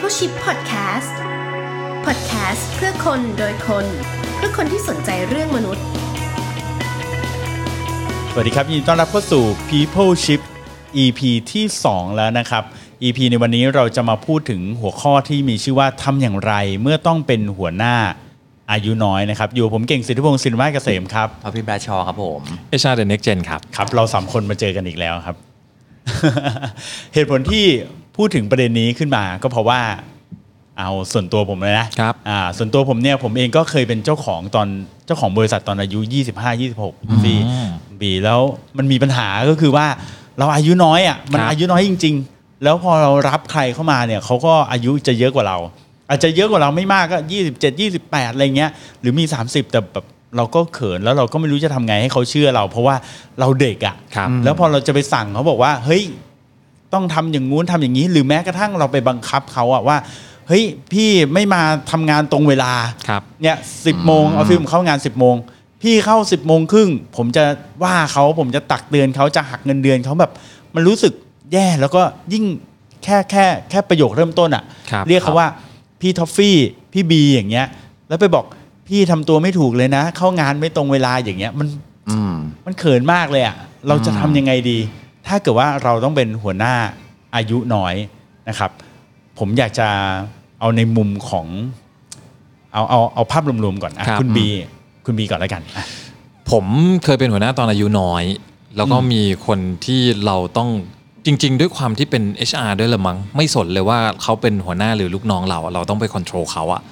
People Ship Podcast Podcast เพื่อคนโดยคน เพื่อคนที่สนใจเรื่องมนุษย์ สวัสดีครับยินดีต้อนรับเข้าสู่ People Ship EP ที่ 2 แล้วนะครับ EP ในวันนี้เราจะมาพูดถึงหัวข้อที่มีชื่อว่าทำอย่างไร เมื่อต้องเป็นหัวหน้าอายุน้อยนะครับ อยู่กับผมเก่งสิทธิพงศ์สินวาเกษมครับพอพี่แบรดชอว์ครับผมเอชาเดอะเน็กเจนครับครับ เราสามคนมาเจอกันอีกแล้วครับ เหตุผลที่ พูดถึงประเด็นนี้ขึ้นมาก็เพราะว่าเอาส่วนตัวผมเลยนะครับอ่าส่วนตัวผมเนี่ยผมเองก็เคยเป็นเจ้าของตอนเจ้าของบริษัทตอนอายุ 25 26ปีปีแล้วมันมีปัญหาก็คือว่าเราอายุน้อยอะมันครับอายุน้อยจริง ๆ แล้วพอเรารับใครเข้ามาเนี่ยเขาก็อายุจะเยอะกว่าเรา อาจจะเยอะกว่าเราไม่มากก็ 27 28 อะไรเงี้ยหรือมี 30 แต่แบบเราก็เขินแล้วเราก็ไม่รู้จะทำไงให้เขาเชื่อเรา เพราะว่าเราเด็กอะครับแล้วพอเราจะไปสั่งเขาบอกว่าเฮ้ย ต้องทำอย่างงู้นทำอย่างนี้ หรือแม้กระทั่งเราไปบังคับเขาอะว่าเฮ้ยพี่ไม่มาทำงานตรงเวลาครับเนี่ยสิบโมงออฟฟิศเข้างานสิบโมงพี่เข้าสิบโมงครึ่งผมจะว่าเขาผมจะตักเตือนเขาจะหักเงินเดือนเขาแบบ มันรู้สึกแย่แล้วก็ยิ่งแค่แค่แค่ประโยคเริ่มต้นอะครับเรียกเขาว่าพี่ทอฟฟี่พี่บีอย่างเงี้ย แล้วไปบอกพี่ทำตัวไม่ถูกเลยนะ เข้างานไม่ตรงเวลาอย่างเงี้ยมันอืมมันเขินมากเลยอะ่ะ เราจะทำยังไงดี ถ้าเกิดว่าเราต้องเป็นหัวหน้าอายุน้อยนะครับ ผมอยากจะเอาในมุมของเอาเอาเอาภาพรวมๆก่อนอะครับ คุณบีคุณบีก่อนแล้วกันอะ ผมเคยเป็นหัวหน้าตอนอายุน้อย แล้วก็มีคนที่เราต้องจริง ๆ ด้วยความที่เป็น HR ด้วยละมั้งไม่สนเลยว่าเขาเป็นหัวหน้าหรือลูกน้องเราอะเราต้องไปควบคุมเขาอะ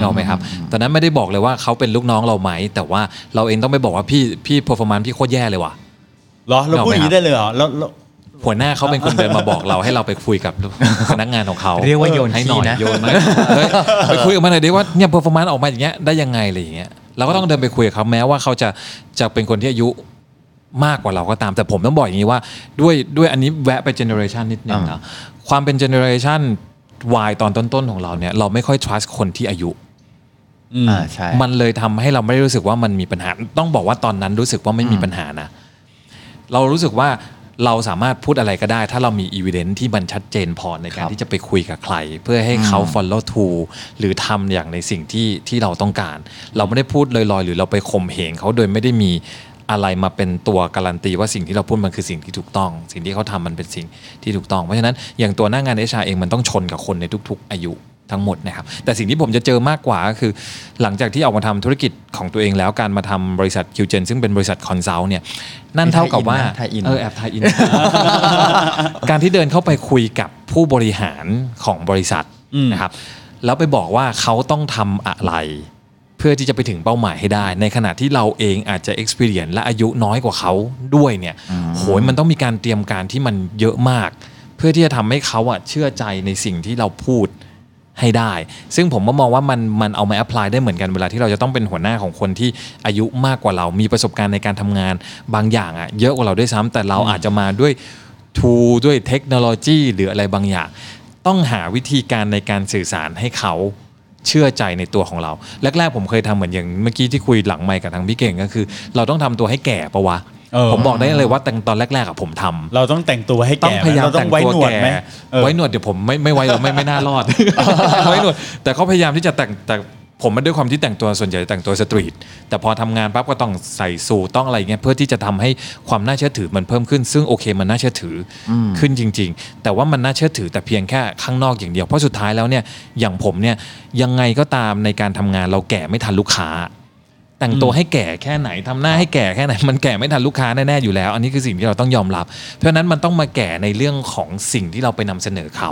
เอาไหมครับตอนนั้นไม่ได้บอกเลยว่าเขาเป็นลูกน้องเราไหมแต่ว่าเราเองต้องไปบอกว่าพี่พี่ performance พี่โคตรแย่เลยว่ะ เหรอเราพูดอย่างนี้ได้เลยเหรอแล้วแล้ว หัวหน้าเขาเป็นคนเดินมาบอกเราให้เราไปคุยกับพนักงานของเขาเรียกว่าโยนให้ขี้หน่อยนะ โยนมาเฮ้ยไปคุยกับมันหน่อยดิว่าเนี่ย performance ออกมาอย่างเงี้ยได้ยังไงอะไรอย่างเงี้ยเราก็ต้องเดินไปคุยกับเขาแม้ว่าเขาจะจะเป็นคนที่อายุมากกว่าเราก็ตามแต่ผมต้องบอกอย่างนี้ว่าด้วยด้วยอันนี้แวะไป generation นิดนึงนะความเป็นเจเนอเรชัน Y ตอนต้นๆของเราเนี่ยเราไม่ค่อย trust คนที่อายุอืมอ่าใช่ มันเลยทำให้เราไม่ได้รู้สึกว่ามันมีปัญหา ต้องบอกว่าตอนนั้นรู้สึกว่าไม่มีปัญหานะ เรารู้สึกว่าเราสามารถพูดอะไรก็ได้ ถ้าเรามี evidence ที่มันชัดเจนพอในการครับที่จะไปคุยกับใคร เพื่อให้เขา follow through หรือทำอย่างในสิ่งที่ที่เราต้องการ เราไม่ได้พูดลอยๆ หรือเราไปข่มเหงเขาโดยไม่ได้มีอะไรมาเป็นตัวการันตีว่าสิ่งที่เราพูดมันคือสิ่งที่ถูกต้อง สิ่งที่เขาทำมันเป็นสิ่งที่ถูกต้องเพราะฉะนั้นอย่างตัวหน้างาน HR เองมันต้องชนกับคนในทุก ๆ อายุ ทั้งหมดนะครับแต่สิ่งที่ผมจะเจอมากกว่าก็คือ หลังจากที่ออกมาทำธุรกิจของตัวเองแล้วการมาทำบริษัท QGen ซึ่งเป็นบริษัทคอนซัลท์เนี่ยนั่นเท่ากับว่าไทยอินนะเออแอบไทยอินการที่เดินเข้าไปคุยกับผู้บริหารของบริษัทอืมนะครับแล้วไปบอกว่าเขาต้องทำอะไร เพื่อที่จะไปถึงเป้าหมายให้ได้ ในขณะที่เราเองอาจจะ experience และอายุน้อยกว่าเขาด้วยเนี่ยโหยมันต้องมีการเตรียมการที่มันเยอะมาก เพื่อที่จะทำให้เขาอะเชื่อใจในสิ่งที่เราพูด ให้ได้ ซึ่งผมก็มองว่ามันมันเอามา apply ได้เหมือนกันเวลาที่เราจะต้องเป็นหัวหน้าของคนที่อายุมากกว่าเรา มีประสบการณ์ในการทำงานบางอย่างอะเยอะกว่าเราด้วยซ้ำแต่เราอาจจะมาด้วยทูด้วยเทคโนโลยีหรืออะไรบางอย่าง ต้องหาวิธีการในการสื่อสารให้เขาเชื่อใจในตัวของเรา แรกๆผมเคยทำเหมือนอย่างเมื่อกี้ที่คุยหลังไมค์กับทางพี่เก่งก็คือ เราต้องทำตัวให้แก่ปะวะ ผมบอกได้เลยว่าแต่ตอนแรกๆอะผมทำเราต้องแต่งตัวให้ต้อแก่งไหมพยายามเราต้อแต่งงไว้ตัวหนวดแก่ไหมเออไว้หนวดเดี๋ยวผมไม่ไม่ไว้หรอกไม่ไม่น่ารอดไว้หนวดแต่เขาพยายามที่จะแต่งแต่ผมมันด้วยความที่แต่งตัวส่วนใหญ่แต่งตัวสตรีทแต่พอทำงานปั๊บก็ต้องใส่สูทต้องอะไรเงี้ยเพื่อที่จะทำให้ความน่าเชื่อถือมันเพิ่มขึ้น ซึ่งโอเคมันน่าเชื่อถืออขึ้นจริง ๆ แต่ว่ามันน่าเชื่อถือแต่เพียงแค่ข้างนอกอย่างเดียวเพราะสุดท้ายแล้วเนี่ยอย่างผมเนี่ยยังไงก็ตามในการทำงานเราแก่ไม่ทันลูกค้า แต่งตัวให้แก่แค่ไหนทำหน้าให้แก่แค่ไหน มันแก่ไม่ทันลูกค้าแน่ๆอยู่แล้ว อันนี้คือสิ่งที่เราต้องยอมรับ เพราะฉะนั้นมันต้องมาแก่ในเรื่องของสิ่งที่เราไปนำเสนอเขา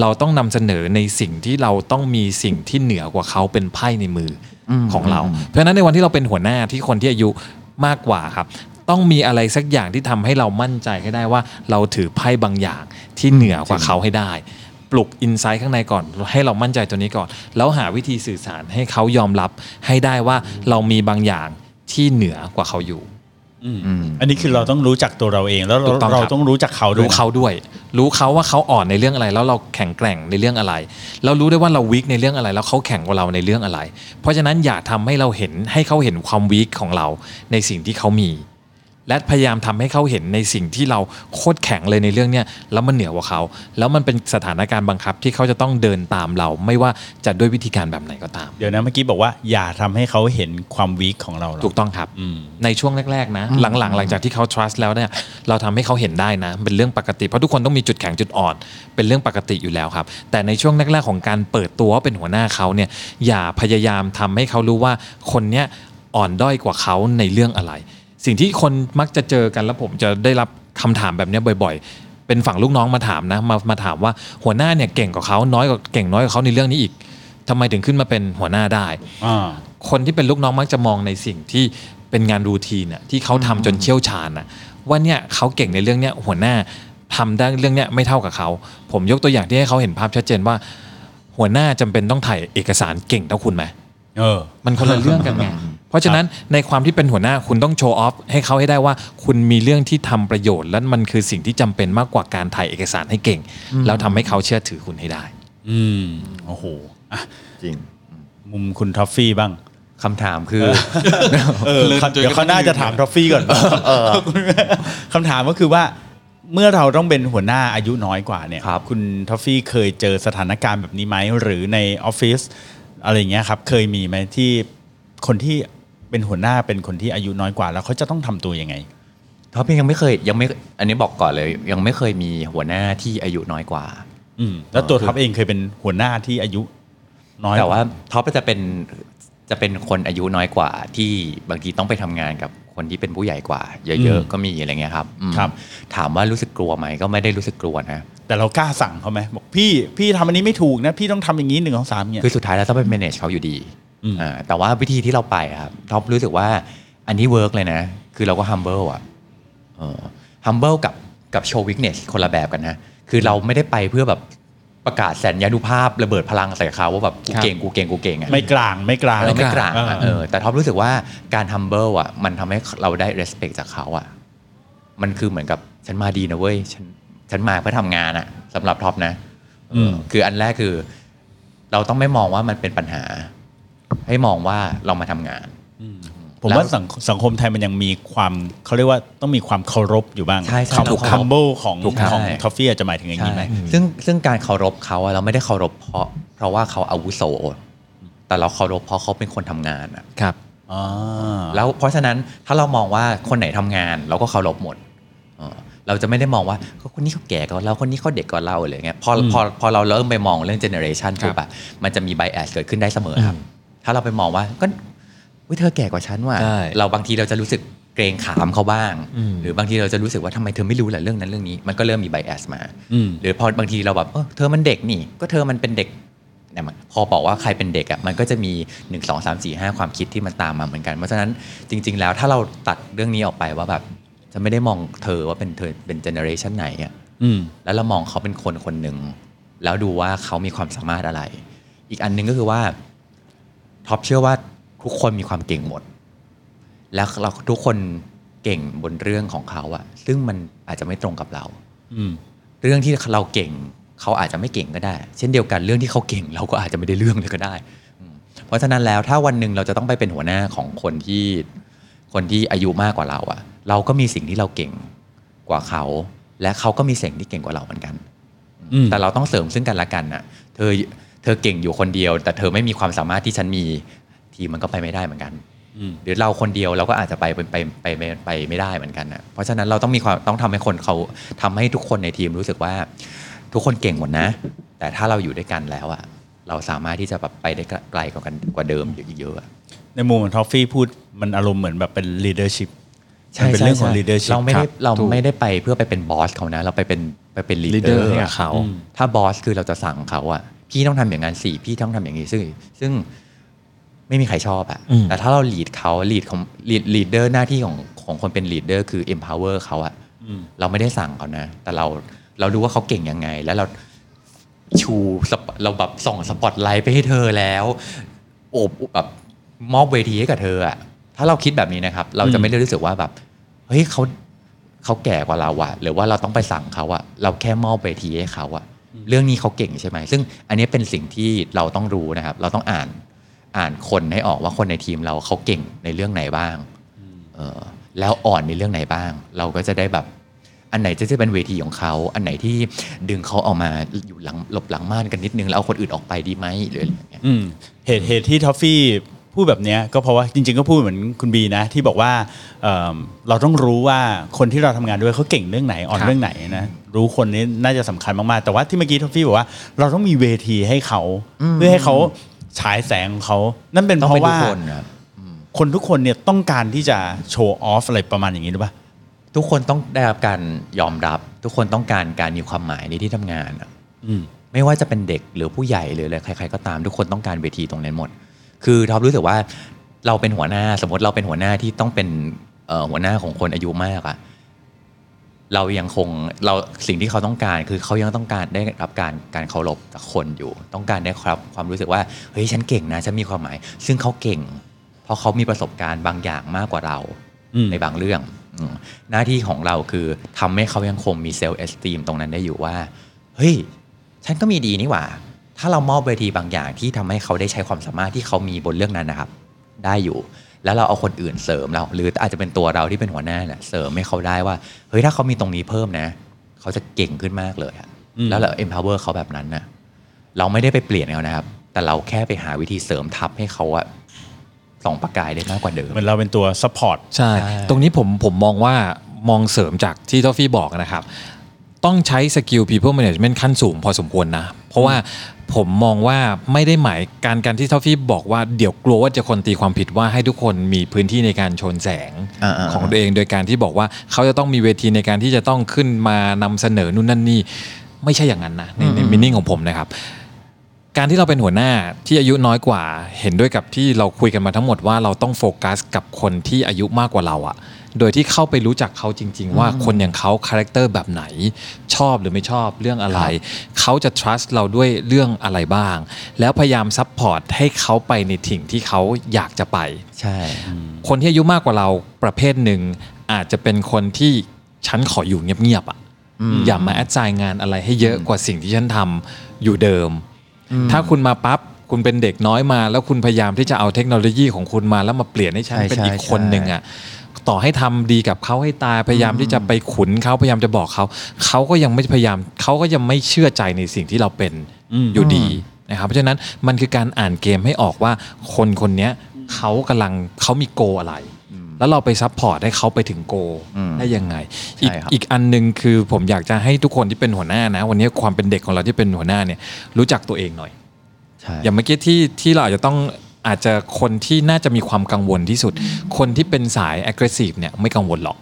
เราต้องนำเสนอในสิ่งที่เราต้องมีสิ่งที่เหนือกว่าเขาเป็นไพ่ในมืออของเรา เพราะฉะนั้นในวันที่เราเป็นหัวหน้าที่คนที่อายุมากกว่าครับต้องมีอะไรสักอย่างที่ทำให้เรามั่นใจให้ได้ว่า เราถือไพ่บางอย่างที่เหนือกว่าเขาให้ได้ ปลุกอินไซต์ข้างในก่อน ให้เรามั่นใจตัวนี้ก่อน แล้วหาวิธีสื่อสารให้เขายอมรับให้ได้ว่าเรามีบางอย่างที่เหนือกว่าเขาอยู่อันนี้คือเราต้องรู้จักตัวเราเอง แล้วเราถูกต้องครับเราต้องรู้จักเขาด้วยรู้นะเขาด้วย รู้เขาว่าเขาอ่อนในเรื่องอะไร แล้วเราแข็งแกร่งในเรื่องอะไร เรารู้ได้ว่าเราวิกในเรื่องอะไร แล้วเขาแข็งกว่าเราในเรื่องอะไร เพราะฉะนั้นอย่าทำให้เราเห็นให้เขาเห็นความวิกของเราในสิ่งที่เขามี และพยายามทำให้เขาเห็นในสิ่งที่เราโคตรแข็งเลยในเรื่องเนี้ยแล้วมันเหนือกว่าเขา แล้วมันเป็นสถานการณ์บังคับที่เขาจะต้องเดินตามเรา ไม่ว่าจะด้วยวิธีการแบบไหนก็ตาม เดี๋ยวนะเมื่อกี้บอกว่าอย่าทำให้เขาเห็นความวีคของเราหรอถูกต้องครับอืมในช่วงแรกๆนะหลังๆ หลังจากที่เขา trust แล้วเนี่ยเราทำให้เขาเห็นได้นะ เป็นเรื่องปกติเพราะทุกคนต้องมีจุดแข็งจุดอ่อน เป็นเรื่องปกติอยู่แล้วครับ แต่ในช่วงแรกๆของการเปิดตัวว่าเป็นหัวหน้าเขาเนี่ยอย่าพยายามทำให้เขารู้ว่าคนเนี้ยอ่อนด้อยกว่าเขาในเรื่องอะไร สิ่งที่คนมักจะเจอกันแล้วผมจะได้รับคำถามแบบเนี้ยบ่อยๆ เป็นฝั่งลูกน้องมาถามนะมามาถามว่าหัวหน้าเนี่ยเก่งกว่าเขาน้อยกว่าเก่งน้อยกว่าเขาในเรื่องนี้อีกทำไมถึงขึ้นมาเป็นหัวหน้าได้อ่าคนที่เป็นลูกน้องมักจะมองในสิ่งที่เป็นงานรูทีนน่ะที่เขาทำจนเชี่ยวชาญน่ะว่าเนี่ยเขาเก่งในเรื่องเนี้ยหัวหน้าทำได้เรื่องเนี้ยไม่เท่ากับเขา ผมยกตัวอย่างที่ให้เขาเห็นภาพชัดเจนว่า หัวหน้าจำเป็นต้องถ่ายเอกสารเก่งเท่าคุณไหมเออ มันคนละเรื่องกันไงเพ ราะฉะนั้นในความที่เป็นหัวหน้าคุณต้อง show off ให้เขาให้ได้ว่า คุณมีเรื่องที่ทำประโยชน์ และมันคือสิ่งที่จำเป็นมากกว่าการถ่ายเอกสารให้เก่ง แล้วทำให้เขาเชื่อถือคุณให้ได้ อืมโอ้โหอะจริง มุมคุณท็อฟฟี่บ้างคำถามคือเออเลินจนเดี๋ยวเขาน่าจะถามท็อฟฟี่ก่อนเออคำถามก็คือว่าเมื่อเราต้องเป็นหัวหน้าอายุน้อยกว่าเนี่ยครับคุณท็อฟฟี่เคยเจอสถานการณ์แบบนี้ไหมหรือในออฟฟิศอะไรอย่างเงี้ยครับ เคยมีไหมที่คนที่ เป็นหัวหน้าเป็นคนที่อายุน้อยกว่า แล้วเขาจะต้องทำตัวยังไงท็อฟฟี่ยังไม่เคยยังไม่อันนี้บอกก่อนเลย ยังไม่เคยมีหัวหน้าที่อายุน้อยกว่า อืมแล้วตัวคือท็อปเองเคยเป็นหัวหน้าที่อายุ น้อยแต่ว่ากท็อปจะเป็นจะเป็นคนอายุน้อยกว่า ที่บางทีต้องไปทำงานกับคนที่เป็นผู้ใหญ่กว่า เยอะๆก็มีอะไรเงี้ยครับอืมครับ ถามว่ารู้สึกกลัวไหมก็ไม่ได้รู้สึกกลัวนะแต่เรากล้าสั่งเขาไหมบอกพี่พี่ทำอันนี้ไม่ถูกนะ พี่ต้องทำอย่างนี้หนึ่งสองสามเนี่ยคือสุดท้ายแล้วต้องไป manage เขาอยู่ดี อืมอ่าแต่ว่าวิธีที่เราไปอะครับท็อปรู้สึกว่าอันนี้ work เลยนะ คือเราก็ humble อะเออ humble กับกับ show weakness คนละแบบกันนะ คือเราไม่ได้ไปเพื่อแบบประกาศแสนยานุภาพระเบิดพลังใส่เขาว่าแบบกูครับเก่งกูเก่งกูเก่งอะไม่กร่างไม่กร่างเราไม่กร่างเอออะเออแต่ท็อปรู้สึกว่าการ humble อะ มันทำให้เราได้ respect จากเขาอะ มันคือเหมือนกับฉันมาดีนะเว้ยฉันฉันมาเพื่อทำงานอะสำหรับท็อปนะเอออมคืออันแรกคือ เราต้องไม่มองว่ามันเป็นปัญหา ให้มองว่าเรามาทำงาน ผมว่าสังสังคมไทยมันยังมีความเขาเรียกว่าต้องมีความเคารพอยู่บ้างใช่ใช่ความเราเคารพ humble ของถูกครับของใช่ทอฟฟี่อาจจะหมายถึงอย่างนี้ไหมซึ่งซึ่งการเคารพเขาอะเราไม่ได้เคารพเพราะ เพราะว่าเขาอาวุโส แต่เราเคารพเพราะเขาเป็นคนทำงานอะครับอ่าแล้วเพราะฉะนั้นถ้าเรามองว่าคนไหนทำงาน เราก็เคารพหมดเออเราจะไม่ได้มองว่าก็คนนี้เขาแก่กว่าเราคนนี้เขาเด็กกว่าเราอะไรเงี้ยพอพอพอเราเริ่มไปมองเรื่องเจเนอเรชันปุ๊บอะมันจะมีไบแอสเกิดขึ้นได้เสมอครับ ถ้าเราไปมองว่าก็วิเธอแก่กว่าฉันว่ะใช่เราบางทีเราจะรู้สึกเกรงขามเขาบ้างอืมหรือบางทีเราจะรู้สึกว่าทำไมเธอไม่รู้แหละเรื่องนั้นเรื่องนี้มันก็เริ่มมีไบแอสมาอืมหรือพอบางทีเราแบบเออเธอมันเด็กนี่ ก็เธอมันเป็นเด็กเนี่ยมันพอบอกว่าใครเป็นเด็กอะมันก็จะมี 1 2 3 4 5 ความคิดที่มันตามมาเหมือนกันเพราะฉะนั้นจริง ๆ แล้วถ้าเราตัดเรื่องนี้ออกไปว่าแบบจะไม่ได้มองเธอว่าเป็นเธอเป็น generation ไหนอะอืมแล้วเรามองเขาเป็นคนคนหนึ่งแล้วดูว่าเขามีความสามารถอะไร อีกอันหนึงก็คือว่า ท็อปเชื่อว่าทุกคนมีความเก่งหมด แล้วเราทุกคนเก่งบนเรื่องของเขาอะซึ่งมันอาจจะไม่ตรงกับเรา อืมเรื่องที่เราเก่งเขาอาจจะไม่เก่งก็ได้ เช่นเดียวกันเรื่องที่เขาเก่ง เราก็อาจจะไม่ได้เรื่องเลยก็ได้อืมเพราะฉะนั้นแล้วถ้าวันหนึ่งเราจะต้องไปเป็นหัวหน้าของคนที่คนที่อายุมากกว่าเราอะเราก็มีสิ่งที่เราเก่งกว่าเขา และเขาก็มีสิ่งที่เก่งกว่าเราเหมือนกันอืมแต่เราต้องเสริมซึ่งกันและกันน่ะเธอ เธอเก่งอยู่คนเดียว แต่เธอไม่มีความสามารถที่ฉันมีทีมมันก็ไปไม่ได้เหมือนกันอืมหรือเราคนเดียวเราก็อาจจะไปไปไปไปไปไปไม่ได้เหมือนกันนะเพราะฉะนั้นเราต้องมีความต้องทำให้คนเขาทำให้ทุกคนในทีมรู้สึกว่า ทุกคนเก่งหมดนะ แต่ถ้าเราอยู่ด้วยกันแล้วอะเราสามารถที่จะแบบไปได้ไกลกว่ากันกว่าเดิมอีกเยอะอะในมุมของทอฟฟี่พูดมันอารมณ์เหมือนแบบเป็น leadership มันเป็นเรื่องของ leadership เราไม่ได้ครับเราถูกไม่ได้ไปเพื่อไปเป็นบอสเขานะ เราไปเป็นไปเป็นลีดเดอ leader ร์ให้กับเขา ถ้าบอสคือเราจะสั่งเขาอะ พี่ต้องทำอย่างนั้นสิพี่ต้องทำอย่างนี้ซึ่งซึ่งไม่มีใครชอบอะอืมแต่ถ้าเรา lead เขา lead ของ lead leader หน้าที่ของของคนเป็น leader คือ empower เขาอะอืมเราไม่ได้สั่งเขานะ แต่เราเราดูว่าเขาเก่งยังไง แล้วเราชูสปเราแบบส่องสปอตไลท์ไปให้เธอแล้วโอบแบบมอบเวทีให้กับเธออะถ้าเราคิดแบบนี้นะครับ เราจะไม่ได้รู้สึกว่าแบบเฮ้ยเขาเขาแก่กว่าเราอะหรือว่าเราต้องไปสั่งเขาอะเราแค่มอบเวทีให้เขาอะ เรื่องนี้เขาเก่งใช่ไหมซึ่งอันนี้เป็นสิ่งที่เราต้องรู้นะครับ เราต้องอ่านอ่านคนให้ออกว่าคนในทีมเราเขาเก่งในเรื่องไหนบ้างเออแล้วอ่อนในเรื่องไหนบ้าง เราก็จะได้แบบอันไหนจะจะเป็นเวทีของเขา อันไหนที่ดึงเขาออกมาอยู่หลังหลบหลังม่านกันนิดนึงแล้วเอาคนอื่นออกไปดีไหมหรืออะไรอย่างเงี้ยอืมเหตุเหตุที่ทอฟฟี่ พูดแบบเนี้ยก็เพราะว่าจริง ๆ ก็พูดเหมือนคุณบีนะ ที่บอกว่าเอิ่มเราต้องรู้ว่าคนที่เราทำงานด้วยเขาเก่งเรื่องไหนอ่อนครับเรื่องไหนนะรู้คนนี้น่าจะสำคัญมากๆแต่ว่าที่เมื่อกี้ทอฟฟี่บอกว่าเราต้องมีเวทีให้เขาเพื่อให้เขาฉายแสงของเขานั่นเป็นต้องเพเป็นราะทุว่ากคนครับคนทุกคนเนี่ยต้องการที่จะ show off อะไรประมาณอย่างนี้หรือเปล่าทุกคนต้องได้รับการยอมรับ ทุกคนต้องการการมีความหมายในที่ทำงานอะอืมไม่ว่าจะเป็นเด็กหรือผู้ใหญ่หรืออะไรใคร ๆ ก็ตามทุกคนต้องการเวทีตรงนั้นหมด คือทอฟฟี่รู้สึกว่าเราเป็นหัวหน้าสมมติเราเป็นหัวหน้าที่ต้องเป็นเอ่อหัวหน้าของคนอายุมากอะเรายังคงเราสิ่งที่เขาต้องการ คือเขายังต้องการได้รับการการเคารพจากคนอยู่ ต้องการได้ครับความรู้สึกว่าเฮ้ยฉันเก่งนะฉันมีความหมาย ซึ่งเขาเก่ง เพราะเขามีประสบการณ์บางอย่างมากกว่าเราอืมในบางเรื่องอืมหน้าที่ของเราคือทำให้เขายังคงมีเซลล์เอสตีมตรงนั้นได้อยู่ว่า เฮ้ย ฉันก็มีดีนี่หว่า ถ้าเรามอบเวทีบางอย่างที่ทำให้เขาได้ใช้ความสามารถที่เขามีบนเรื่องนั้นนะครับ ได้อยู่ แล้วเราเอาคนอื่นเสริมเรา หรืออาจจะเป็นตัวเราที่เป็นหัวหน้าเนี่ยเสริมให้เขาได้ว่าเฮ้ยถ้าเขามีตรงนี้เพิ่มนะ เขาจะเก่งขึ้นมากเลยอะอืมแล้วเรา empower เขาแบบนั้นนะเราไม่ได้ไปเปลี่ยนเขานะครับ แต่เราแค่ไปหาวิธีเสริมทับให้เขาอะส่องประกายได้มากกว่าเดิมเหมือนเราเป็นตัว support ใช่ใช่ตรงนี้ผมผมมองว่ามองเสริมจากที่ทอฟฟี่บอกนะครับ ต้องใช้ skill people management ขั้นสูงพอสมควรนะ เพราะว่าผมมองว่าไม่ได้หมายการการที่ทอฟฟี่บอกว่าเดี๋ยวกลัวว่าจะคนตีความผิดว่าให้ทุกคนมีพื้นที่ในการฉายแสงอ่าๆของตัวเองโดยการที่บอกว่าเขาจะต้องมีเวทีในการที่จะต้องขึ้นมานำเสนอนู่นนั่นนี่ไม่ใช่อย่างนั้นนะในใน meaning ของผมนะครับ การที่เราเป็นหัวหน้าที่อายุน้อยกว่า เห็นด้วยกับที่เราคุยกันมาทั้งหมดว่าเราต้องโฟกัสกับคนที่อายุมากกว่าเราอะ โดยที่เข้าไปรู้จักเขาจริง ๆ ว่าคนอย่างเขา character แบบไหน ชอบหรือไม่ชอบเรื่องอะไร เขาจะ trust เราด้วยเรื่องอะไรบ้าง แล้วพยายาม support ให้เขาไปในสิ่งที่เขาอยากจะไป ใช่ คนที่อายุมากกว่าเราประเภทหนึ่ง อาจจะเป็นคนที่ฉันขออยู่เงียบๆอะอย่ามาแอดไซน์งานอะไรให้เยอะกว่าสิ่งที่ฉันทำอยู่เดิม ถ้าคุณมาปั๊บคุณเป็นเด็กน้อยมา แล้วคุณพยายามที่จะเอาเทคโนโลยีของคุณมาแล้วมาเปลี่ยนให้ฉันใช่เป็นอีกใช่คนหนึ่งอะ ต่อให้ทำดีกับเขาให้ตายพยายามที่จะไปขุนเขาพยายามจะบอกเขาเขาก็ยังไม่พยายามเขาก็ยังไม่เชื่อใจในสิ่งที่เราเป็นอืมอยู่ดีนะครับเพราะฉะนั้นมันคือการอ่านเกมให้ออกว่าคนคนเนี้ยเขากำลังเขามี goal อะไร แล้วเราไป support ให้เขาไปถึง goal อืมได้ยังไง อีกใช่ครับอีกอันหนึ่งคือผมอยากจะให้ทุกคนที่เป็นหัวหน้านะ วันนี้ความเป็นเด็กของเราที่เป็นหัวหน้าเนี่ยรู้จักตัวเองหน่อยใช่อย่างเมื่อกี้ที่ที่เราอาจจะต้อง อาจจะคนที่น่าจะมีความกังวลที่สุด คนที่เป็นสาย aggressive เนี่ยไม่กังวลหรอก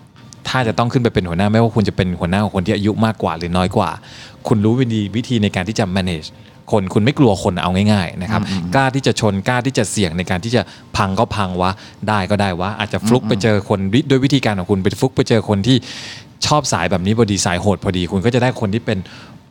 ถ้าจะต้องขึ้นไปเป็นหัวหน้าไม่ว่าคุณจะเป็นหัวหน้าของคนที่อายุมากกว่าหรือน้อยกว่า คุณรู้วิธีวิธีในการที่จะ manage คนคุณไม่กลัวคนเอาง่ายๆนะครับกล้าที่จะชนกล้าที่จะเสี่ยงในการที่จะพังก็พังวะได้ก็ได้วะอาจจะฟลุกไปเจอคนด้วยวิธีการของคุณไปฟลุกไปเจอคนที่ชอบสายแบบนี้พอดีสายโหดพอดี คุณก็จะได้คนที่เป็น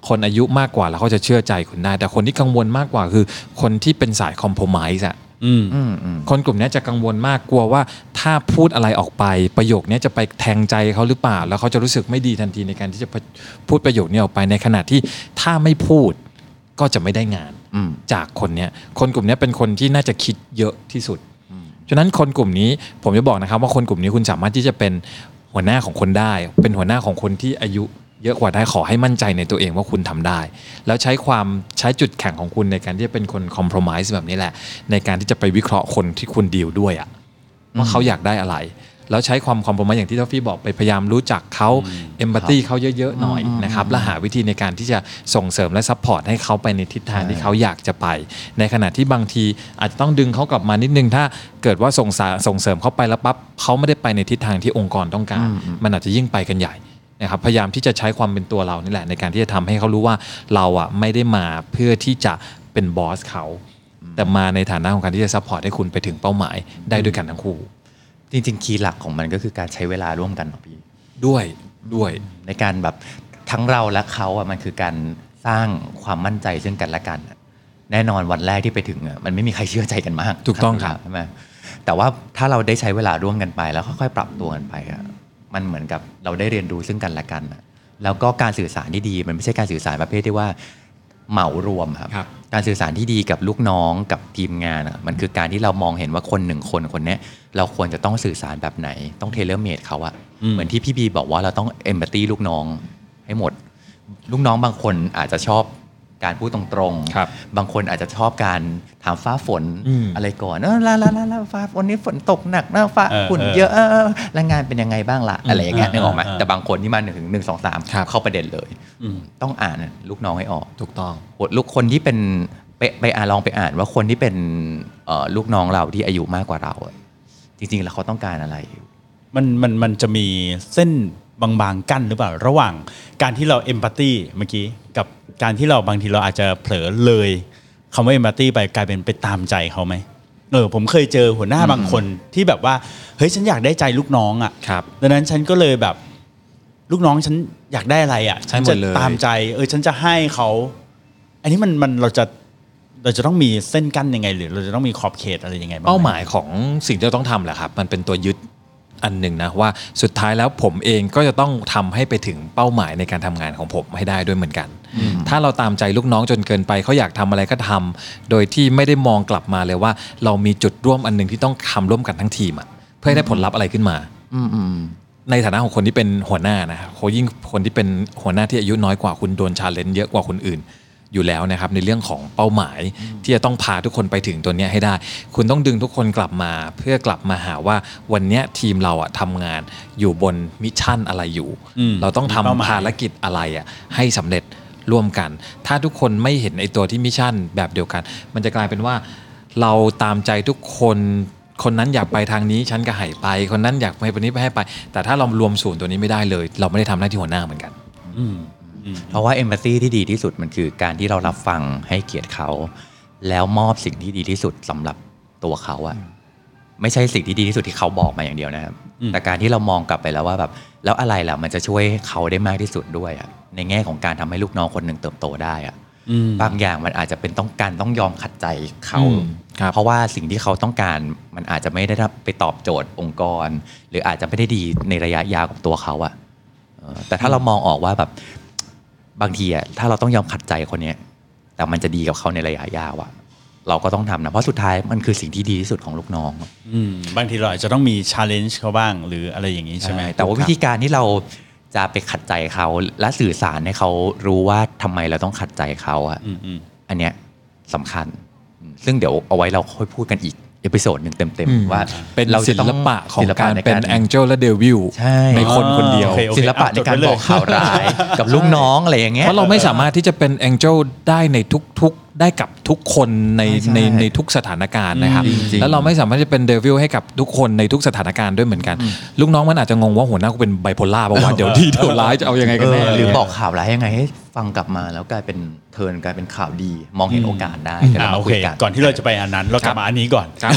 คนอายุมากกว่าแล้วเขาจะเชื่อใจคุณได้ แต่คนที่กังวลมากกว่าคือ คนที่เป็นสายคอม p r o m i s e อะ อืมอืมอืมคนกลุ่มเนี้ยจะกังวลมากกลัวว่าถ้าพูดอะไรออกไปประโยคเนี้ยจะไปแทงใจเขาหรือเปล่า แล้วเขาจะรู้สึกไม่ดีทันทีในการที่จะพูดประโยคนี้ออกไปในขณะที่ถ้าไม่พูดก็จะไม่ได้งาน อืม จากคนเนี้ยคนกลุ่มเนี้ยเป็นคนที่น่าจะคิดเยอะที่สุด ฉะนั้นคนกลุ่มนี้ผมจะบอกนะครับว่าคนกลุ่มนี้คุณสามารถที่จะเป็นหัวหน้าของคนได้ เป็นหัวหน้าของคนที่อายุ เยอะกว่าได้ขอให้มั่นใจในตัวเองว่าคุณทำได้ แล้วใช้ความใช้จุดแข็งของคุณในการที่จะเป็นคนคอม p r o m i s e แบบนี้แหละ ในการที่จะไปวิเคราะห์คนที่คุณดีลด้วยอะว่าเขาอยากได้อะไร แล้วใช้ความคอม p r o m i s e อย่างที่ทอฟฟี่บอกไปพยายามรู้จักเขา empathy เขาเยอะๆหน่อยนะครับและหาวิธีในการที่จะส่งเสริมและ support ให้เขาไปในทิศทางที่เขาอยากจะไป ในขณะที่บางทีอาจจะต้องดึงเขากลับมานิดนึงถ้าเกิดว่าส่งสาส่งเสริมเขาไปแล้วปั๊บเขาไม่ได้ไปในทิศทางที่องค์กรต้องการ มันอาจจะยิ่งไปกันใหญ่ นะครับพยายามที่จะใช้ความเป็นตัวเรานี่แหละในการที่จะทำให้เขารู้ว่าเราอะไม่ได้มาเพื่อที่จะเป็น boss เขาแต่มาในฐานะของการที่จะ support ให้คุณไปถึงเป้าหมายได้ด้วยกันทั้งคู่ จริงๆ key หลักของมันก็คือการใช้เวลาร่วมกันเนาะพี่ด้วยด้วยในการแบบทั้งเราและเขาอะมันคือการสร้างความมั่นใจซึ่งกันและกันอะแน่นอนวันแรกที่ไปถึงอะมันไม่มีใครเชื่อใจกันมาก ถูกต้องครับใช่ไหมแต่ว่าถ้าเราได้ใช้เวลาร่วมกันไปแล้วค่อยๆปรับตัวกันไปอะ มันเหมือนกับเราได้เรียนรู้ซึ่งกันและกันอะแล้วก็การสื่อสารที่ดีมันไม่ใช่การสื่อสารประเภทที่ว่าเหมารวมครับครับการสื่อสารที่ดีกับลูกน้องกับทีมงานอะมันคือการที่เรามองเห็นว่าคนหนึ่งคนคนเนี้ยเราควรจะต้องสื่อสารแบบไหน ต้องเทเลเมดเขาอะอืมเหมือนที่พี่บีบอกว่าเราต้องเอมพัตตีลูกน้องให้หมด ลูกน้องบางคนอาจจะชอบ การพูดตรงๆครับบางคนอาจจะชอบการถามฟ้าฝนอืมอะไรก่อนเออลาลาลาลาฟ้าวันนี้ฝนตกหนักนะฟ้าเออฝุ่นเออเยอะเออเออแล้วงานเป็นยังไงบ้างล่ะอะไรอย่างเงี้ยเออนึกออกไหมเออแต่บางคนที่มาถึงหนึ่งสองสามครับเข้าประเด็นเลยอืมต้องอ่านลูกน้องให้ออกถูกต้องลูกคนที่เป็นไปไปอ่านลองไปอ่านว่าคนที่เป็นเอ่อลูกน้องเราที่อายุมากกว่าเราอะจริงๆแล้วเขาต้องการอะไร มันมันมันจะมีเส้น บางๆกั้นหรือเปล่า ระหว่างการที่เราเอมพัตตีเมื่อกี้กับการที่เราบางทีเราอาจจะเผลอเลยคำว่าเอมพัตตีไปกลายเป็นไปตามใจเขาไหมเออผมเคยเจอหัวหน้าบางคนที่แบบว่าเฮ้ยฉันอยากได้ใจลูกน้องอะครับดังนั้นฉันก็เลยแบบลูกน้องฉันอยากได้อะไรอะให้ฉันหมจะดเลยตามใจ เออฉันจะให้เขา อันนี้มันมันเราจะเราจะต้องมีเส้นกั้นยังไง หรือเราจะต้องมีขอบเขตอะไรยังไงบ้างเป้าหมายของสิ่งที่เราต้องทำแหละครับ มันเป็นตัวยึด อันหนึ่งนะว่าสุดท้ายแล้วผมเองก็จะต้องทำให้ไปถึงเป้าหมายในการทำงานของผมให้ได้ด้วยเหมือนกัน ถ้าเราตามใจลูกน้องจนเกินไปเขาอยากทำอะไรก็ทำโดยที่ไม่ได้มองกลับมาเลยว่า เรามีจุดร่วมอันหนึ่งที่ต้องทำร่วมกันทั้งทีมอะเพื่อให้ได้ผลลัพธ์อะไรขึ้นมาอืมอืมในฐานะของคนที่เป็นหัวหน้านะครับโคยิ่งคนที่เป็นหัวหน้าที่อายุน้อยกว่าคุณโดนชาเลนจ์เยอะกว่าคนอื่น อยู่แล้วนะครับในเรื่องของเป้าหมายที่จะต้องพาทุกคนไปถึงตัวเนี้ยให้ได้ คุณต้องดึงทุกคนกลับมาเพื่อกลับมาหาว่าวันเนี้ยทีมเราอะทำงานอยู่บน mission อะไรอยู่อืมเราต้องทำมีเป้าหมายภารกิจอะไรอะให้สำเร็จร่วมกัน ถ้าทุกคนไม่เห็นไอตัวที่ mission แบบเดียวกัน มันจะกลายเป็นว่าเราตามใจทุกคนคนนั้นอยากไปทางนี้ฉันก็ให้ไป คนนั้นอยากไปคนนี้ไปให้ไป แต่ถ้าเรารวมศูนย์ตัวนี้ไม่ได้เลย เราไม่ได้ทำหน้าที่หัวหน้าเหมือนกัน อืมอืม เพราะว่า empathyที่ดีที่สุดมันคือการที่เรารับฟังให้เกียรติเขา แล้วมอบสิ่งที่ดีที่สุดสำหรับตัวเขาอะไม่ใช่สิ่งที่ดีที่สุดที่เขาบอกมาอย่างเดียวนะครับอืมแต่การที่เรามองกลับไปแล้วว่าแบบแล้วอะไรล่ะมันจะช่วยเขาได้มากที่สุดด้วยอะในแง่ของการทำให้ลูกน้องคนหนึ่งเติบโตได้อะอืมบางอย่างมันอาจจะเป็นต้องการต้องยอมขัดใจเขาอืมครับเพราะว่าสิ่งที่เขาต้องการมันอาจจะไม่ได้ไปตอบโจทย์องค์กร หรืออาจจะไม่ได้ดีในระยะยาวกับตัวเขาอะเออแต่ถ้าเรามองออกว่าแบบ บางทีอะถ้าเราต้องยอมขัดใจคนเนี้ยแต่มันจะดีกับเขาในระยะยาวอะเราก็ต้องทำนะเพราะสุดท้ายมันคือสิ่งที่ดีที่สุดของลูกน้องอืมบางทีเราอาจจะต้องมี challenge เขาบ้างหรืออะไรอย่างนี้ใช่ไหมแต่ว่าวิธีการที่เราจะไปขัดใจเขาและสื่อสารให้เขารู้ว่าทำไมเราต้องขัดใจเขาอะอืมอืมอันเนี้ยสำคัญอืมซึ่งเดี๋ยวเอาไว้เราค่อยพูดกันอีก episode หนึ่งเต็มอืมๆว่าเราศิจะต้องเป็นศิลปะของศิลปะในการเป็น angelิลและเดวิลใช่ในคนคนเดียวโอเคโอเคศิลปะในการบอกข่าวร้ายกับลูกน้องอะไรอย่างเงี้ยเพราะเราไม่สามารถที่จะเป็น angel ได้ในทุกๆ ได้กับทุกคนในใช่ในในทุกสถานการณ์นะครับจริงๆแล้วเราไม่สามารถจะเป็น devil ให้กับทุกคนในทุกสถานการณ์ด้วยเหมือนกัน ลูกน้องมันอาจจะงงว่าหัวหน้ากูเป็นไบโพล่าป่าวะเดี๋ยวดีเดี๋ยวร้ายจะเอายังไงกันแน่เออหรือบอกข่าวร้ายยังไงให้ ฟังกลับมาแล้วกลายเป็น turn กลายเป็นข่าวดี มองเห็นโอกาสได้เดี๋ยวอ่าโอเคเราโอมาคุยกันก่อนที่เราจะไปอันนั้น เรากลับมาอันนี้ก่อนครับ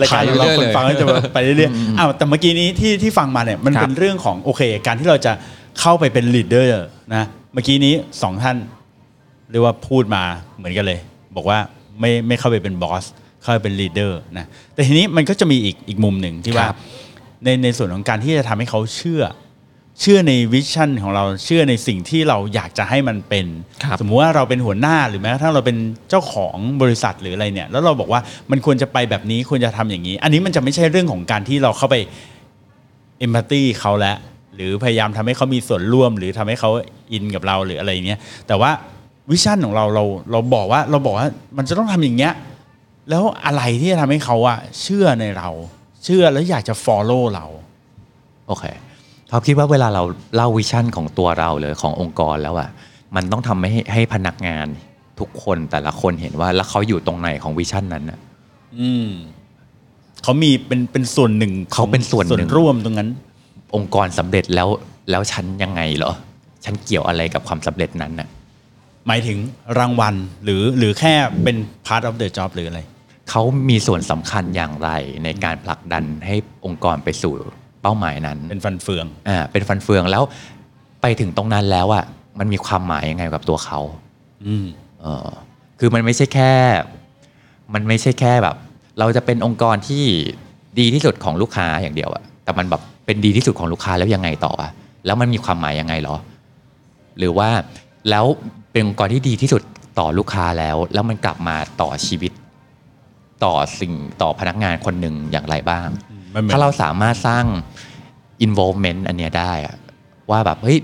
รายการของเราขายอยู่เรื่อยคเลนฟังก็จะไปเรื่อยๆอ้าวแต่เมื่อกี้นี้ที่ที่ฟังมาเนี่ยมันครับเป็นเรื่องของโอเค การที่เราจะเข้าไปเป็น leader นะเมื่อกี้นี้สองท่านเรียกว่าพูดมาเหมือนกันเลย บอกว่าไม่ไม่เข้าไปเป็น boss เข้าไปเป็น leader นะแต่ทีนี้มันก็จะมีอีกอีกมุมหนึ่งที่ว่าครับในในส่วนของการที่จะทำให้เขาเชื่อ เชื่อใน vision ของเราเชื่อในสิ่งที่เราอยากจะให้มันเป็นครับสมมุติว่าเราเป็นหัวหน้าหรือแม้กระทั่งเราเป็นเจ้าของบริษัทหรืออะไรเนี่ย แล้วเราบอกว่ามันควรจะไปแบบนี้ควรจะทำอย่างนี้ อันนี้มันจะไม่ใช่เรื่องของการที่เราเข้าไปเอมพัตตีเขาแล้วหรือพยายามทำให้เขามีส่วนร่วม หรือทำให้เขาอินกับเราหรืออะไรอย่างเงี้ยแต่ว่าวิชั่นของเราเราเราบอกว่าเราบอกว่ามันจะต้องทำอย่างเงี้ยแล้วอะไรที่จะทำให้เขาอะเชื่อในเรา เชื่อแล้วอยากจะ follow เรา โอเค เขาคิดว่าเวลาเราเล่าวิชั่นของตัวเราเลยขององค์กรแล้วอะมันต้องทำให้ให้พนักงานทุกคนแต่ละคนเห็นว่าแล้วเขาอยู่ตรงไหนของวิชั่นนั้นอะอืมเขามีเป็นเป็นส่วนหนึ่งเขาเป็นส่วนหนึ่งส่วนร่วมตรงนั้น องค์กรสำเร็จแล้วแล้วฉันยังไงเหรอ ฉันเกี่ยวอะไรกับความสำเร็จนั้นน่ะ หมายถึงรางวัลหรือหรือแค่เป็น part of the job หรืออะไร เขามีส่วนสำคัญอย่างไรในการผลักดันให้องค์กรไปสู่ เป้าหมายนั้น เป็นฟันเฟืองอ่าเป็นฟันเฟืองแล้วไปถึงตรงนั้นแล้วอะมันมีความหมายยังไงกับตัวเขาอืมเออคือมันไม่ใช่แค่ มันไม่ใช่แค่แบบ เราจะเป็นองค์กรที่ดีที่สุดของลูกค้าอย่างเดียวอะแต่มันแบบเป็นดีที่สุดของลูกค้าแล้วยังไงต่ออะแล้วมันมีความหมายยังไงเหรอ หรือว่าแล้วเป็นองค์กรที่ดีที่สุดต่อลูกค้าแล้ว แล้วมันกลับมาต่อชีวิต ต่อสิ่งต่อพนักงานคนหนึ่งอย่างไรบ้างมันเหมือน ถ้าเราสามารถสร้าง involvement อันเนี้ยได้อะว่าแบบเฮ้ย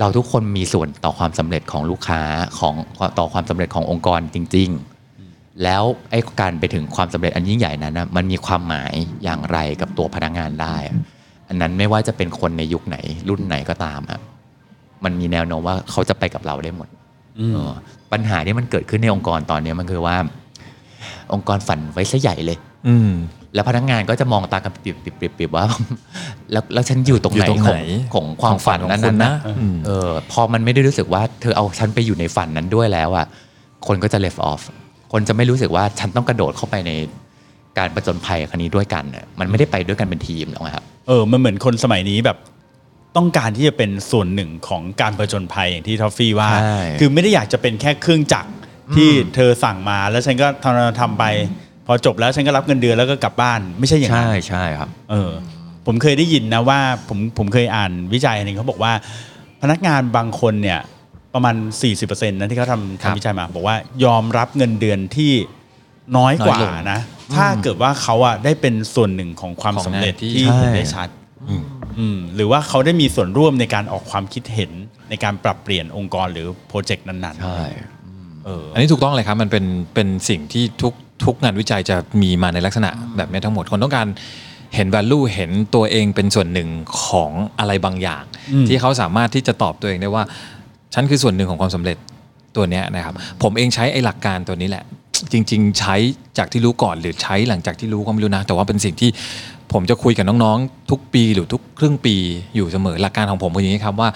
เราทุกคนมีส่วนต่อความสำเร็จของลูกค้าของต่อความสำเร็จขององค์กรจริง ๆ แล้วไอ้การไปถึงความสำเร็จอันยิ่งใหญ่นั้นนะมันมีความหมายอย่างไรกับตัวพนักงานได้อะอันนั้นไม่ว่าจะเป็นคนในยุคไหน รุ่นไหนก็ตามอะมันมีแนวโน้มว่าเขาจะไปกับเราได้หมดเออปัญหาที่มันเกิดขึ้นในองค์กรตอนเนี้ยมันคือว่า องค์กรฝันไว้ซะใหญ่เลย อืม แล้วพนักงานก็จะมองตากันปิบปิบปิบปิบว่า แล้วแล้วฉันอยู่ตรงไหนอยู่ตรงขไหนองของความฝันนั้นของคุณนะนะอืมเออพอมันไม่ได้รู้สึกว่าเธอเอาฉันไปอยู่ในฝันนั้นด้วยแล้วอะคนก็จะ left off คนจะไม่รู้สึกว่าฉันต้องกระโดดเข้าไปในการประจนภัยครั้งนี้ด้วยกันน่ะมันไม่ได้ไปด้วยกันเป็นทีมหรอกครับเออมันเหมือนคนสมัยนี้แบบต้องการที่จะเป็นส่วนหนึ่งของการผจญภัยอย่างที่ทอฟฟี่ว่าใช่คือไม่ได้อยากจะเป็นแค่เครื่องจักรที่เธอสั่งมาแล้วฉันก็ทำทำไป พอจบแล้วฉันก็รับเงินเดือนแล้วก็กลับบ้านไม่ใช่อย่างนั้นใช่ใช่ครับ เออ ผมเคยได้ยินนะว่าผมผมเคยอ่านวิจัยอันหนึ่งเขาบอกว่า พนักงานบางคนเนี่ยประมาณ 40%นะที่เขาทำครับ ทำวิจัยมา บอกว่ายอมรับเงินเดือนที่น้อยกว่าน้อยลงนะ ถ้าเกิดว่าเขาอะได้เป็นส่วนหนึ่งของความของสำเร็จงานที่ ที่ใช่ เห็นได้ชัด อืมหรือว่าเขาได้มีส่วนร่วมในการออกความคิดเห็นในการปรับเปลี่ยนองค์กรหรือโปรเจกต์นั้นๆใช่ เออ อันนี้ถูกต้องเลยครับ มันเป็นเป็นสิ่งที่ทุกทุกงานวิจัยจะมีมาในลักษณะแบบนี้ทั้งหมดคนต้องการเห็น value เห็นตัวเองเป็นส่วนหนึ่งของอะไรบางอย่าง ที่เขาสามารถที่จะตอบตัวเองได้ว่าฉันคือส่วนหนึ่งของความสำเร็จตัวนี้นะครับ ผมเองใช้ไอ้หลักการตัวนี้แหละ จริง ๆ ใช้จากที่รู้ก่อนหรือใช้หลังจากที่รู้ก็ไม่รู้นะ แต่ว่าเป็นสิ่งที่ผมจะคุยกับน้องๆ ทุกปีหรือทุกครึ่งปีอยู่เสมอหลักการของผมคืออย่างนี้ครับว่า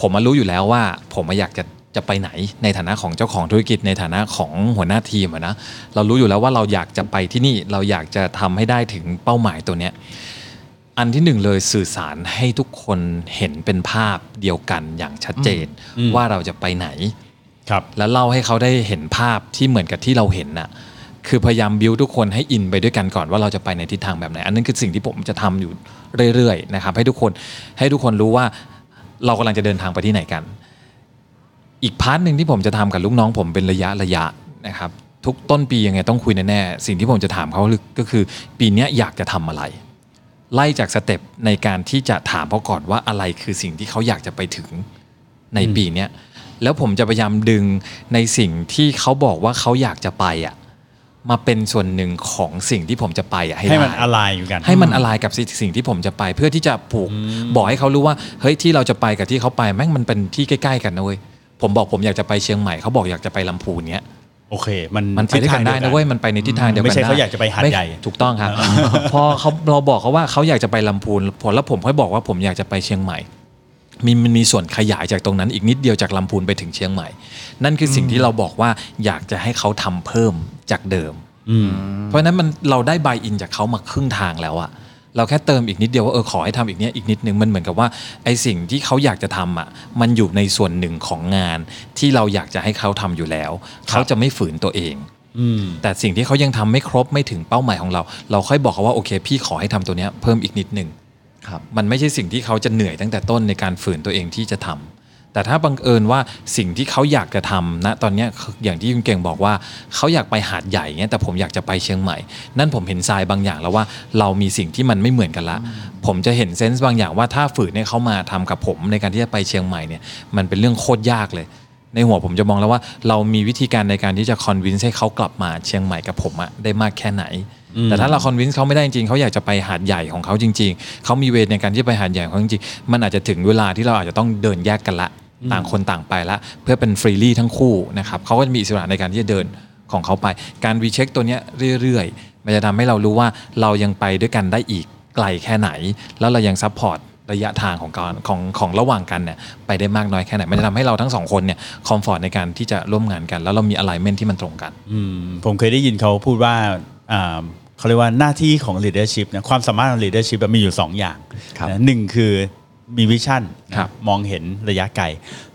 ผมมารู้อยู่แล้วว่า ผมอยากจะ จะไปไหนในฐานะของเจ้าของธุรกิจในฐานะของหัวหน้าทีมอะนะเรารู้อยู่แล้วว่าเราอยากจะไปที่นี่เราอยากจะทำให้ได้ถึงเป้าหมายตัวเนี้ยอันที่หนึ่งเลยสื่อสารให้ทุกคนเห็นเป็นภาพเดียวกันอย่างชัดเจนอืมว่าเราจะไปไหนครับแล้วเล่าให้เขาได้เห็นภาพที่เหมือนกับที่เราเห็นน่ะคือพยายามบิวทุกคนให้อินไปด้วยกันก่อนว่าเราจะไปในทิศทางแบบไหน อันนั้นคือสิ่งที่ผมจะทำอยู่เรื่อยๆนะครับให้ทุกคนให้ทุกคนรู้ว่าเรากำลังจะเดินทางไปที่ไหนกัน อีก part หนึ่งที่ผมจะทำกับลูกน้องผมเป็นระยะระยะนะครับทุกต้นปียังไงต้องคุยแน่ๆสิ่งที่ผมจะถามเขาก็คือ ปีเนี้ยอยากจะทำอะไร ไล่จาก step ในการที่จะถามเขาก่อนว่าอะไรคือสิ่งที่เขาอยากจะไปถึงในปีเนี้ยแล้วผมจะพยายามดึงในสิ่งที่เขาบอกว่าเขาอยากจะไปอะมาเป็นส่วนหนึ่งของสิ่งที่ผมจะไปอะให้ให้ได้มันอะไรอยู่กัน ให้มันอะไรกับสิ่งสิ่งที่ผมจะไป เพื่อที่จะผูกบอกให้เขารู้ว่าเฮ้ยที่เราจะไปกับที่เขาไปแม่งมันเป็นที่ใกล้ ๆ กันนะเว้ย ผมบอกผมอยากจะไปเชียงใหม่เขาบอกอยากจะไปลำพูนเนี้ยโอเค มันมันไปด้วยกันได้นะเว้ยมันไปในทิศทางเดียวกันไม่ใช่ด้เขาอยากจะไปหาดม่ใหญ่ถูกต้องครับ พอเขาเราบอกเขาว่าเขาอยากจะไปลำพูนพอแล้วผมค่อยบอกว่าผมอยากจะไปเชียงใหม่มีมันมีส่วนขยายจากตรงนั้นอีกนิดเดียวจากลำพูนไปถึงเชียงใหม่ นั่นคือสิ่งที่เราบอกว่าอยากจะให้เขาทำเพิ่มจากเดิมอืมเพราะฉะนั้นมันเราได้บายอินจากเขามาครึ่งทางแล้วอะ เราแค่เติมอีกนิดเดียวว่าเออขอให้ทำอีกเนี้ยอีกนิดนึงมันเหมือนกับว่าไอสิ่งที่เขาอยากจะทำอะมันอยู่ในส่วนหนึ่งของงานที่เราอยากจะให้เขาทำอยู่แล้ว เขาจะไม่ฝืนตัวเองอืมแต่สิ่งที่เขายังทำไม่ครบไม่ถึงเป้าหมายของเรา เราค่อยบอกเขาว่าโอเค พี่ขอให้ทำตัวเนี้ยเพิ่มอีกนิดนึงครับมันไม่ใช่สิ่งที่เขาจะเหนื่อยตั้งแต่ต้นในการฝืนตัวเองที่จะทำ แต่ถ้าบังเอิญว่าสิ่งที่เขาอยากจะทำณตอนเนี้ยอย่างที่คุณเก่งบอกว่าเขาอยากไปหาดใหญ่เงี้ยแต่ผมอยากจะไปเชียงใหม่ นั่นผมเห็นทรายบางอย่างแล้วว่าเรามีสิ่งที่มันไม่เหมือนกันละ ผมจะเห็นเซนส์บางอย่างว่าถ้าฝืนให้เขามาทำกับผมในการที่จะไปเชียงใหม่เนี่ยมันเป็นเรื่องโคตรยากเลย ในหัวผมจะมองแล้วว่า เรามีวิธีการในการที่จะคอนวินส์ให้เขากลับมาเชียงใหม่กับผมอะได้มากแค่ไหนแต่ถ้าเรา convince เขาไม่ได้จริงๆเขาอยากจะไปหาดใหญ่ของเขาจริง ๆ เขามีเวทในการที่จะไปหาดใหญ่ของเขาจริงๆมันอาจจะถึงเวลาที่เราอาจจะต้องเดินแยกกันละ ต่างคนต่างไปละเพื่อเป็น freely ทั้งคู่นะครับเขาก็จะมีอิสระในการที่จะเดินของเขาไป การ recheck ตัวเนี้ยเรื่อยๆ มันจะทำให้เรารู้ว่าเรายังไปด้วยกันได้อีกไกลแค่ไหน แล้วเรายัง support ระยะทางของการของของระหว่างกันเนี่ยไปได้มากน้อยแค่ไหน มันจะทำให้เราทั้งสองคนเนี่ย comfort ในการที่จะร่วมงานกัน แล้วเรามี alignment ที่มันตรงกันอืมผมเคยได้ยินเขาพูดว่าอ่าเขาเรียกว่าหน้าที่ของ leadership นะความสามารถของ leadership อะมีอยู่ 2 อย่างครับนะหนึ่งคือ มี vision นะครับมองเห็นระยะไกล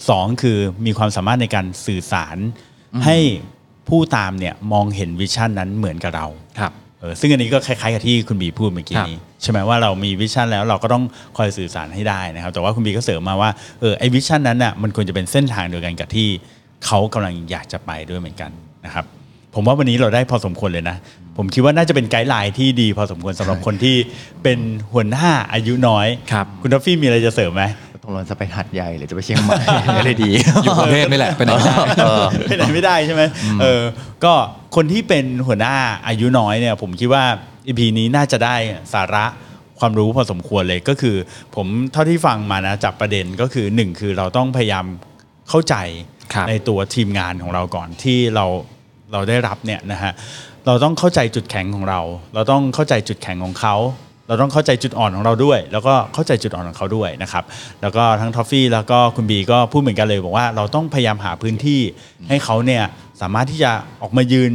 สองคือมีความสามารถในการสื่อสาร ให้ผู้ตามเนี่ยมองเห็น vision นั้นเหมือนกับเราครับเออซึ่งอันนี้ก็คล้ายๆกับที่คุณบีพูดเมื่อกี้ครับนี้ใช่ไหมว่าเรามี vision แล้วเราก็ต้องคอยสื่อสารให้ได้นะครับ แต่ว่าคุณบีก็เสริมมาว่าเออไอ้ vision นั้นน่ะมันควรจะเป็นเส้นทางเดียวกันกับที่เขากำลังอยากจะไปด้วยเหมือนกันนะครับ ผมว่าวันนี้เราได้พอสมควรเลยนะ ผมคิดว่าน่าจะเป็นไกด์ไลน์ที่ดีพอสมควรสำหรับคนที่เป็นหัวหน้าอายุน้อยครับคุณทัฟฟี่มีอะไรจะเสริมไหมตกลงจะไปหัดใหญ่หรือจะไปเชียงใหม่อะไรดี อยู่กรุงเทพนี่แหละไปไหนไม่ได้ไปไหนไม่ได้ใช่ไหมเออก็คนที่เป็นหัวหน้าอายุน้อยเนี่ย ผมคิดว่า EP นี้น่าจะได้สาระความรู้พอสมควรเลยก็คือ ผมเท่าที่ฟังมานะจับประเด็นก็คือหนึ่งคือเราต้องพยายามเข้าใจครับในตัวทีมงานของเราก่อนที่เรา เราได้รับเนี่ยนะฮะเราต้องเข้าใจจุดแข็งของเรา เราต้องเข้าใจจุดแข็งของเขาเราต้องเข้าใจจุดอ่อนของเราด้วย แล้วก็เข้าใจจุดอ่อนของเขาด้วยนะครับแล้วก็ทั้งทอฟฟี่แล้วก็คุณบีก็พูดเหมือนกันเลยบอกว่าเราต้องพยายามหาพื้นที่ให้เขาเนี่ยสามารถที่จะออกมายืน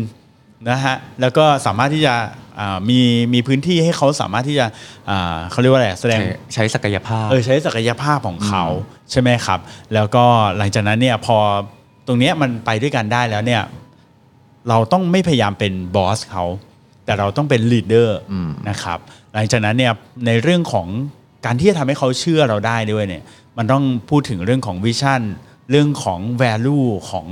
นะฮะแล้วก็สามารถที่จะอ่ามีมีพื้นที่ให้เขาสามารถที่จะอ่าเขาเรียกว่าอะไรแสดงใช้ศักยภาพเออใช้ศักยภาพของเขาใช่ไหมครับ แล้วก็หลังจากนั้นเนี่ยพอตรงเนี้ยมันไปด้วยกันได้แล้วเนี่ย เราต้องไม่พยายามเป็น boss เขาแต่เราต้องเป็น leader อืมนะครับหลังจากนั้นเนี่ยในเรื่องของการที่จะทำให้เขาเชื่อเราได้ด้วยเนี่ยมันต้องพูดถึงเรื่องของ vision เรื่องของ value ของ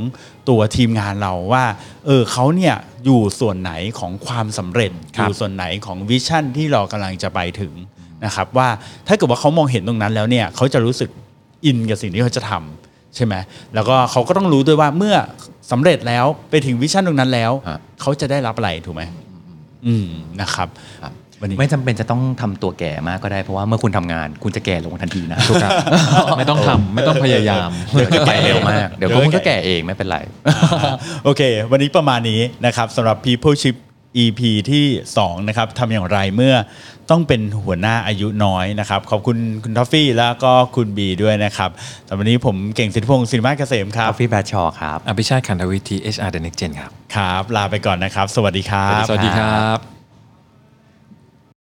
ตัวทีมงานเราว่าเออเขาเนี่ยอยู่ส่วนไหนของความสำเร็จคอรับยู่ส่วนไหนของวิชั่นที่เรากำลังจะไปถึงนะครับว่าถ้าเกิดว่าเขามองเห็นตรงนั้นแล้วเนี่ยเขาจะรู้สึกอินกับสิ่งที่เขาจะทำ ใช่ไหมแล้วก็เขาก็ต้องรู้ด้วยว่าเมื่อสำเร็จแล้วไปถึงวิชั่นตรงนั้นแล้วฮะเขาจะได้รับอะไรถูกไหมอืมนะครับครับวันนี้ไม่จำเป็นจะต้องทำตัวแก่มากก็ได้เพราะว่าเมื่อคุณทำงานคุณจะแก่ลงทันทีนะถูกครับไม่ต้องทำไม่ต้องพยายามเดี๋ยวจะไปเร็วมาก เดี๋ยวก็คุณก็แก่เองไม่เป็นไร โอเค วันนี้ประมาณนี้นะครับสำหรับ People Ship EP ที่ 2 นะครับทำอย่างไรเมื่อต้องเป็นหัวหน้าอายุน้อยนะครับ ขอบคุณคุณทอฟฟี่แล้วก็คุณบีด้วยนะครับสำหรับวันนี้ผมเก่งสิทธิพงศ์สินมาเกษมครับ Coffee Bad Shaw ครับ อภิชาติขันธวิธี HR The Next Gen ครับ ครับ ลาไปก่อนนะครับ สวัสดีครับ สวัสดีครับ